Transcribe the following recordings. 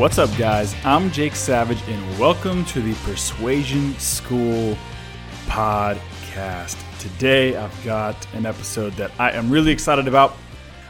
What's up, guys? I'm Jake Savage, and welcome to the Persuasion School podcast. Today, I've got an episode that I am really excited about.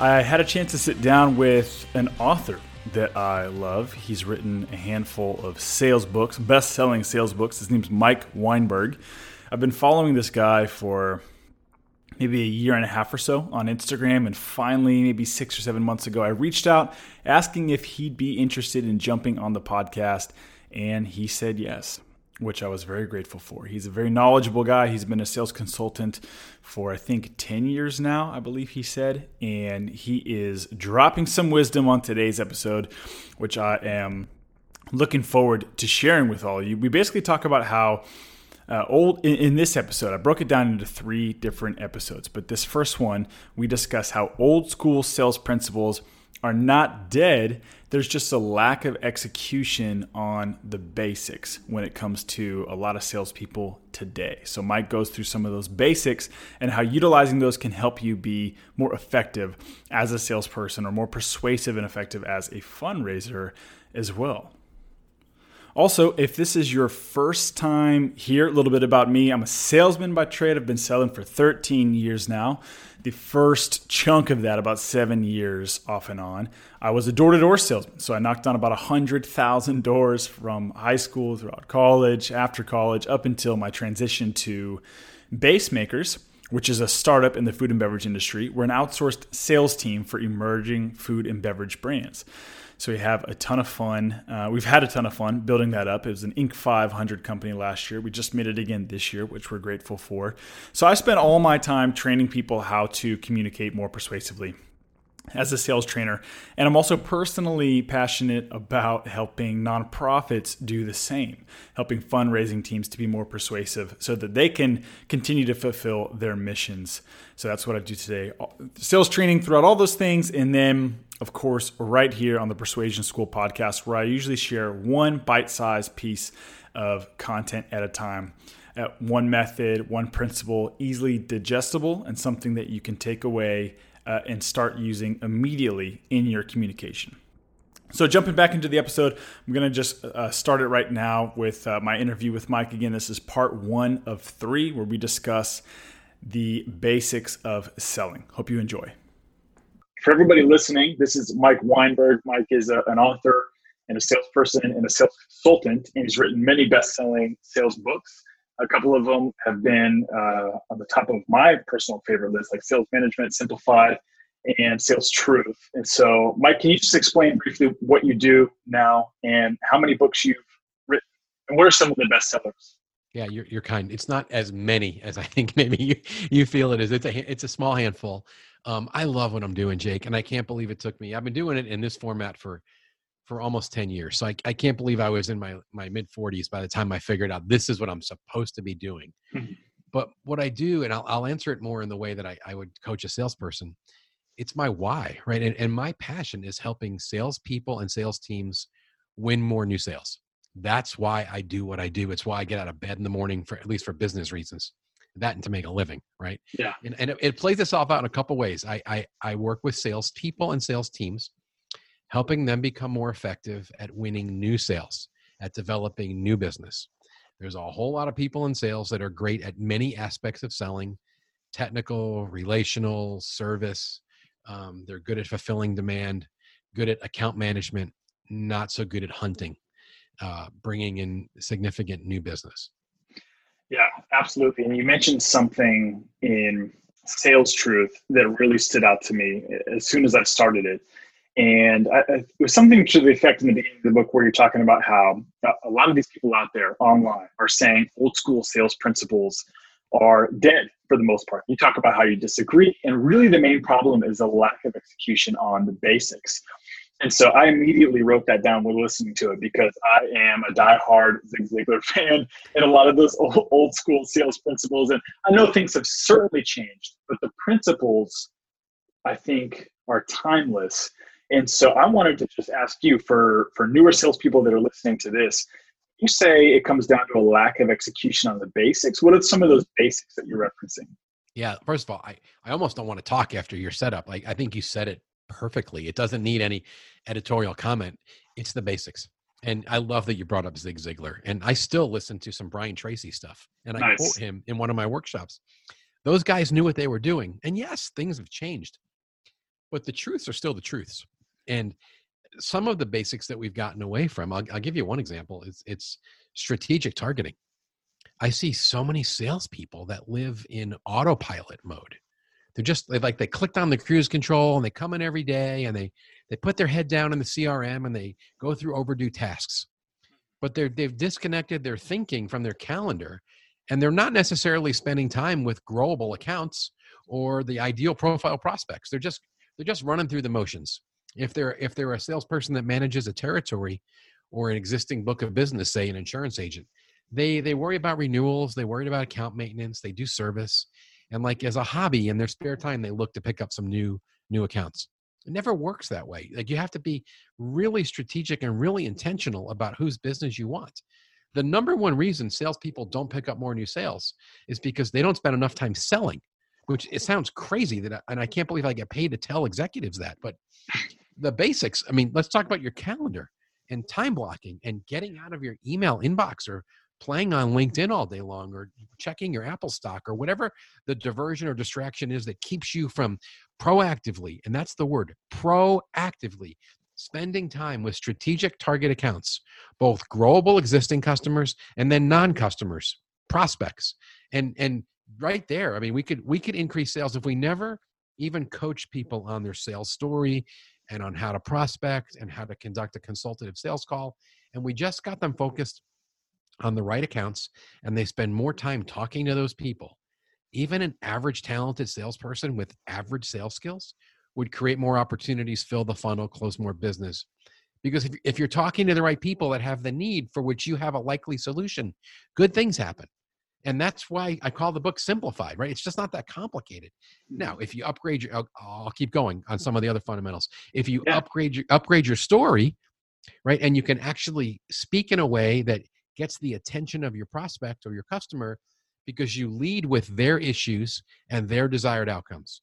I had a chance to sit down with an author that I love. He's written a handful of sales books, best selling sales books. His name's Mike Weinberg. I've been following this guy for maybe a year and a half or so on Instagram. And finally, maybe six or seven months ago, I reached out asking if he'd be interested in jumping on the podcast. And he said yes, which I was very grateful for. He's a very knowledgeable guy. He's been a sales consultant for, I think, 10 years now, I believe he said. And he is dropping some wisdom on today's episode, which I am looking forward to sharing with all of you. We basically talk about how uh, old in, in, this episode, I broke it down into three different episodes. But this first one, we discuss how old school sales principles are not dead. There's just a lack of execution on the basics when it comes to a lot of salespeople today. So Mike goes through some of those basics and how utilizing those can help you be more effective as a salesperson or more persuasive and effective as a fundraiser as well. Also, if this is your first time here, a little bit about me. I'm a salesman by trade. I've been selling for 13 years now. The first chunk of that, about seven years off and on, I was a door to door salesman. So I knocked on about 100,000 doors from high school, throughout college, after college, up until my transition to Basemakers, which is a startup in the food and beverage industry. We're an outsourced sales team for emerging food and beverage brands. So we have a ton of fun. Uh, we've had a ton of fun building that up. It was an Inc. 500 company last year. We just made it again this year, which we're grateful for. So I spent all my time training people how to communicate more persuasively as a sales trainer. And I'm also personally passionate about helping nonprofits do the same, helping fundraising teams to be more persuasive so that they can continue to fulfill their missions. So that's what I do today sales training throughout all those things. And then, of course, right here on the Persuasion School podcast, where I usually share one bite sized piece of content at a time. At one method, one principle, easily digestible, and something that you can take away uh, and start using immediately in your communication. So, jumping back into the episode, I'm going to just uh, start it right now with uh, my interview with Mike. Again, this is part one of three where we discuss the basics of selling. Hope you enjoy. For everybody listening, this is Mike Weinberg. Mike is a, an author and a salesperson and a sales consultant, and he's written many best selling sales books. A couple of them have been uh, on the top of my personal favorite list, like Sales Management Simplified and Sales Truth. And so, Mike, can you just explain briefly what you do now and how many books you've written, and what are some of the best sellers? Yeah, you're, you're kind. It's not as many as I think maybe you, you feel it is. It's a it's a small handful. Um, I love what I'm doing, Jake, and I can't believe it took me. I've been doing it in this format for for almost 10 years. So I, I can't believe I was in my, my mid 40s by the time I figured out this is what I'm supposed to be doing. Mm-hmm. But what I do, and I'll, I'll answer it more in the way that I, I would coach a salesperson, it's my why, right? And, and my passion is helping salespeople and sales teams win more new sales. That's why I do what I do. It's why I get out of bed in the morning for at least for business reasons that and to make a living right yeah and, and it, it plays itself out in a couple ways I, I i work with sales people and sales teams helping them become more effective at winning new sales, at developing new business. There's a whole lot of people in sales that are great at many aspects of selling technical, relational, service. Um, they're good at fulfilling demand, good at account management, not so good at hunting, uh, bringing in significant new business. Yeah, absolutely. And you mentioned something in Sales Truth that really stood out to me as soon as I started it. And it was something to the effect in the beginning of the book where you're talking about how uh, a lot of these people out there online are saying old school sales principles are dead for the most part. You talk about how you disagree, and really the main problem is a lack of execution on the basics. And so I immediately wrote that down when listening to it because I am a die-hard Zig Ziglar fan and a lot of those old, old school sales principles. And I know things have certainly changed, but the principles I think are timeless. And so I wanted to just ask you for for newer salespeople that are listening to this. You say it comes down to a lack of execution on the basics. What are some of those basics that you're referencing? Yeah, first of all, I, I almost don't want to talk after your setup. Like I think you said it perfectly. It doesn't need any editorial comment. It's the basics. And I love that you brought up Zig Ziglar. And I still listen to some Brian Tracy stuff. And I nice. quote him in one of my workshops. Those guys knew what they were doing. And yes, things have changed, but the truths are still the truths. And some of the basics that we've gotten away from, I'll, I'll give you one example. It's, it's strategic targeting. I see so many salespeople that live in autopilot mode. They're just they like they clicked on the cruise control and they come in every day and they they put their head down in the CRM and they go through overdue tasks. But they're they've disconnected their thinking from their calendar and they're not necessarily spending time with growable accounts or the ideal profile prospects. They're just they're just running through the motions. If they're if they're a salesperson that manages a territory or an existing book of business, say an insurance agent, they they worry about renewals, they worry about account maintenance, they do service, and like as a hobby in their spare time, they look to pick up some new new accounts. It never works that way. Like you have to be really strategic and really intentional about whose business you want. The number one reason salespeople don't pick up more new sales is because they don't spend enough time selling. Which it sounds crazy that, I, and I can't believe I get paid to tell executives that. But the basics. I mean, let's talk about your calendar and time blocking and getting out of your email inbox or playing on LinkedIn all day long or checking your Apple stock or whatever the diversion or distraction is that keeps you from proactively, and that's the word proactively spending time with strategic target accounts, both growable existing customers and then non-customers, prospects. And and right there, I mean, we could we could increase sales if we never even coach people on their sales story and on how to prospect and how to conduct a consultative sales call. And we just got them focused on the right accounts and they spend more time talking to those people, even an average talented salesperson with average sales skills would create more opportunities, fill the funnel, close more business. Because if, if you're talking to the right people that have the need for which you have a likely solution, good things happen. And that's why I call the book simplified, right? It's just not that complicated. Now, mm-hmm. if you upgrade your, I'll, I'll keep going on some of the other fundamentals. If you yeah. upgrade your upgrade your story, right, and you can actually speak in a way that gets the attention of your prospect or your customer because you lead with their issues and their desired outcomes.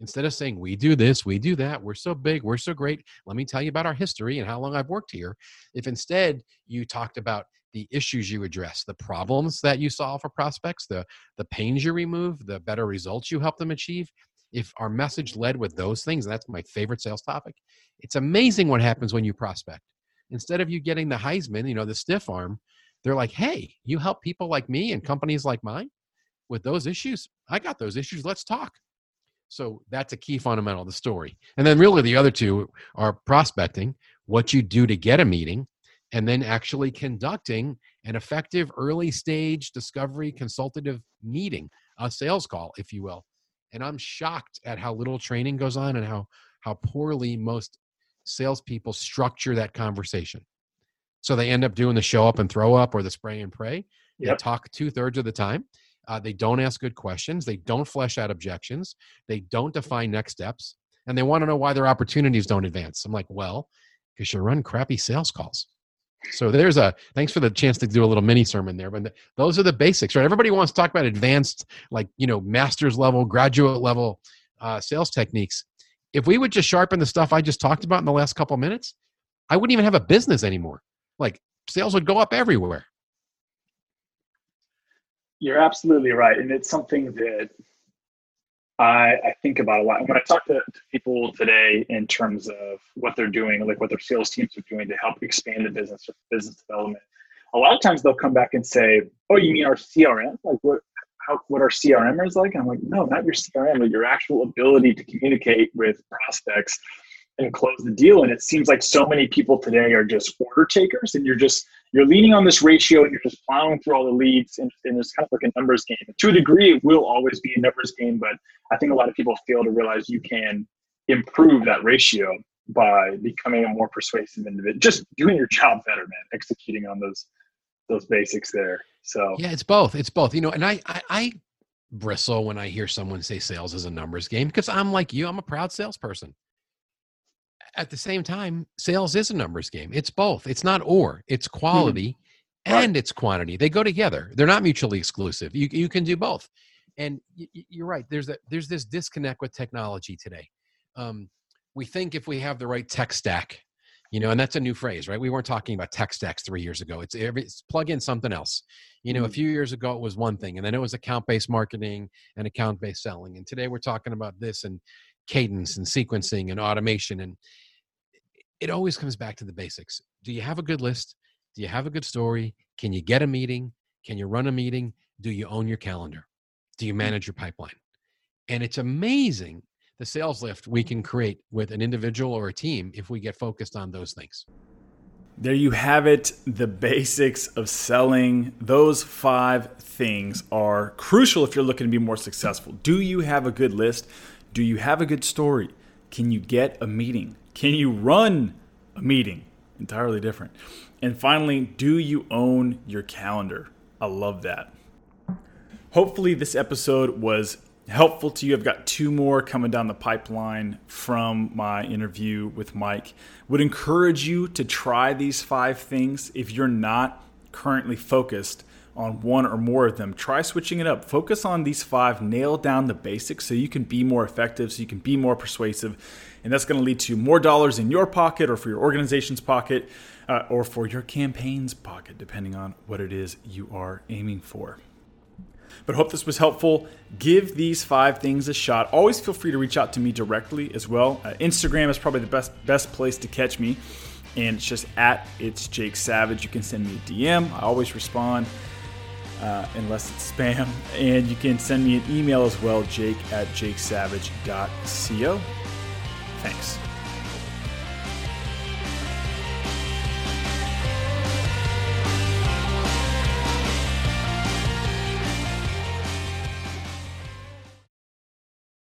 Instead of saying, we do this, we do that, we're so big, we're so great, let me tell you about our history and how long I've worked here. If instead you talked about the issues you address, the problems that you solve for prospects, the, the pains you remove, the better results you help them achieve, if our message led with those things, and that's my favorite sales topic, it's amazing what happens when you prospect. Instead of you getting the Heisman, you know, the stiff arm, they're like, hey, you help people like me and companies like mine with those issues. I got those issues. Let's talk. So that's a key fundamental of the story. And then really the other two are prospecting, what you do to get a meeting, and then actually conducting an effective early stage discovery consultative meeting, a sales call, if you will. And I'm shocked at how little training goes on and how how poorly most salespeople structure that conversation. So they end up doing the show up and throw up or the spray and pray. Yep. They talk two thirds of the time. Uh, they don't ask good questions. They don't flesh out objections. They don't define next steps. And they want to know why their opportunities don't advance. I'm like, well, because you run crappy sales calls. So there's a thanks for the chance to do a little mini sermon there. But those are the basics, right? Everybody wants to talk about advanced, like, you know, master's level, graduate level uh, sales techniques. If we would just sharpen the stuff I just talked about in the last couple minutes, I wouldn't even have a business anymore like sales would go up everywhere. You're absolutely right. And it's something that I, I think about a lot. And when I talk to, to, people today in terms of what they're doing, like what their sales teams are doing to help expand the business or business development, a lot of times they'll come back and say, Oh, you mean our CRM? Like what how, what our CRM is like? And I'm like, no, not your CRM, but your actual ability to communicate with prospects and close the deal. And it seems like so many people today are just order takers, and you're just you're leaning on this ratio, and you're just plowing through all the leads, and, and it's kind of like a numbers game. To a degree, it will always be a numbers game, but I think a lot of people fail to realize you can improve that ratio by becoming a more persuasive individual, just doing your job better, man, executing on those those basics there. So yeah, it's both. It's both. You know, and I I, I bristle when I hear someone say sales is a numbers game because I'm like you. I'm a proud salesperson at the same time, sales is a numbers game. It's both. It's not or. It's mm-hmm. quality mm-hmm. and it's quantity. They go together. They're not mutually exclusive. You you can do both. And you're right. There's a there's this disconnect with technology today. Um, we think if we have the right tech stack, you know, and that's a new phrase, right? We weren't talking about tech stacks three years ago. It's, every, it's plug in something else. You know, mm-hmm. a few years ago it was one thing, and then it was account based marketing and account based selling, and today we're talking about this and cadence and sequencing and automation, and it always comes back to the basics. Do you have a good list? Do you have a good story? Can you get a meeting? Can you run a meeting? Do you own your calendar? Do you mm. manage your pipeline? And it's amazing the sales lift we can create with an individual or a team if we get focused on those things. There you have it. The basics of selling. Those five things are crucial if you're looking to be more successful. Do you have a good list? Do you have a good story? Can you get a meeting? Can you run a meeting? Entirely different. And finally, do you own your calendar? I love that. Hopefully, this episode was helpful to you. I've got two more coming down the pipeline from my interview with Mike. Would encourage you to try these five things if you're not currently focused on one or more of them. Try switching it up. Focus on these five, nail down the basics so you can be more effective, so you can be more persuasive. And that's going to lead to more dollars in your pocket or for your organization's pocket uh, or for your campaign's pocket, depending on what it is you are aiming for. But hope this was helpful. Give these five things a shot. Always feel free to reach out to me directly as well. Uh, Instagram is probably the best best place to catch me, and it's just at it's Jake Savage. You can send me a DM. I always respond. Uh, unless it's spam. And you can send me an email as well, jake at jakesavage.co. Thanks.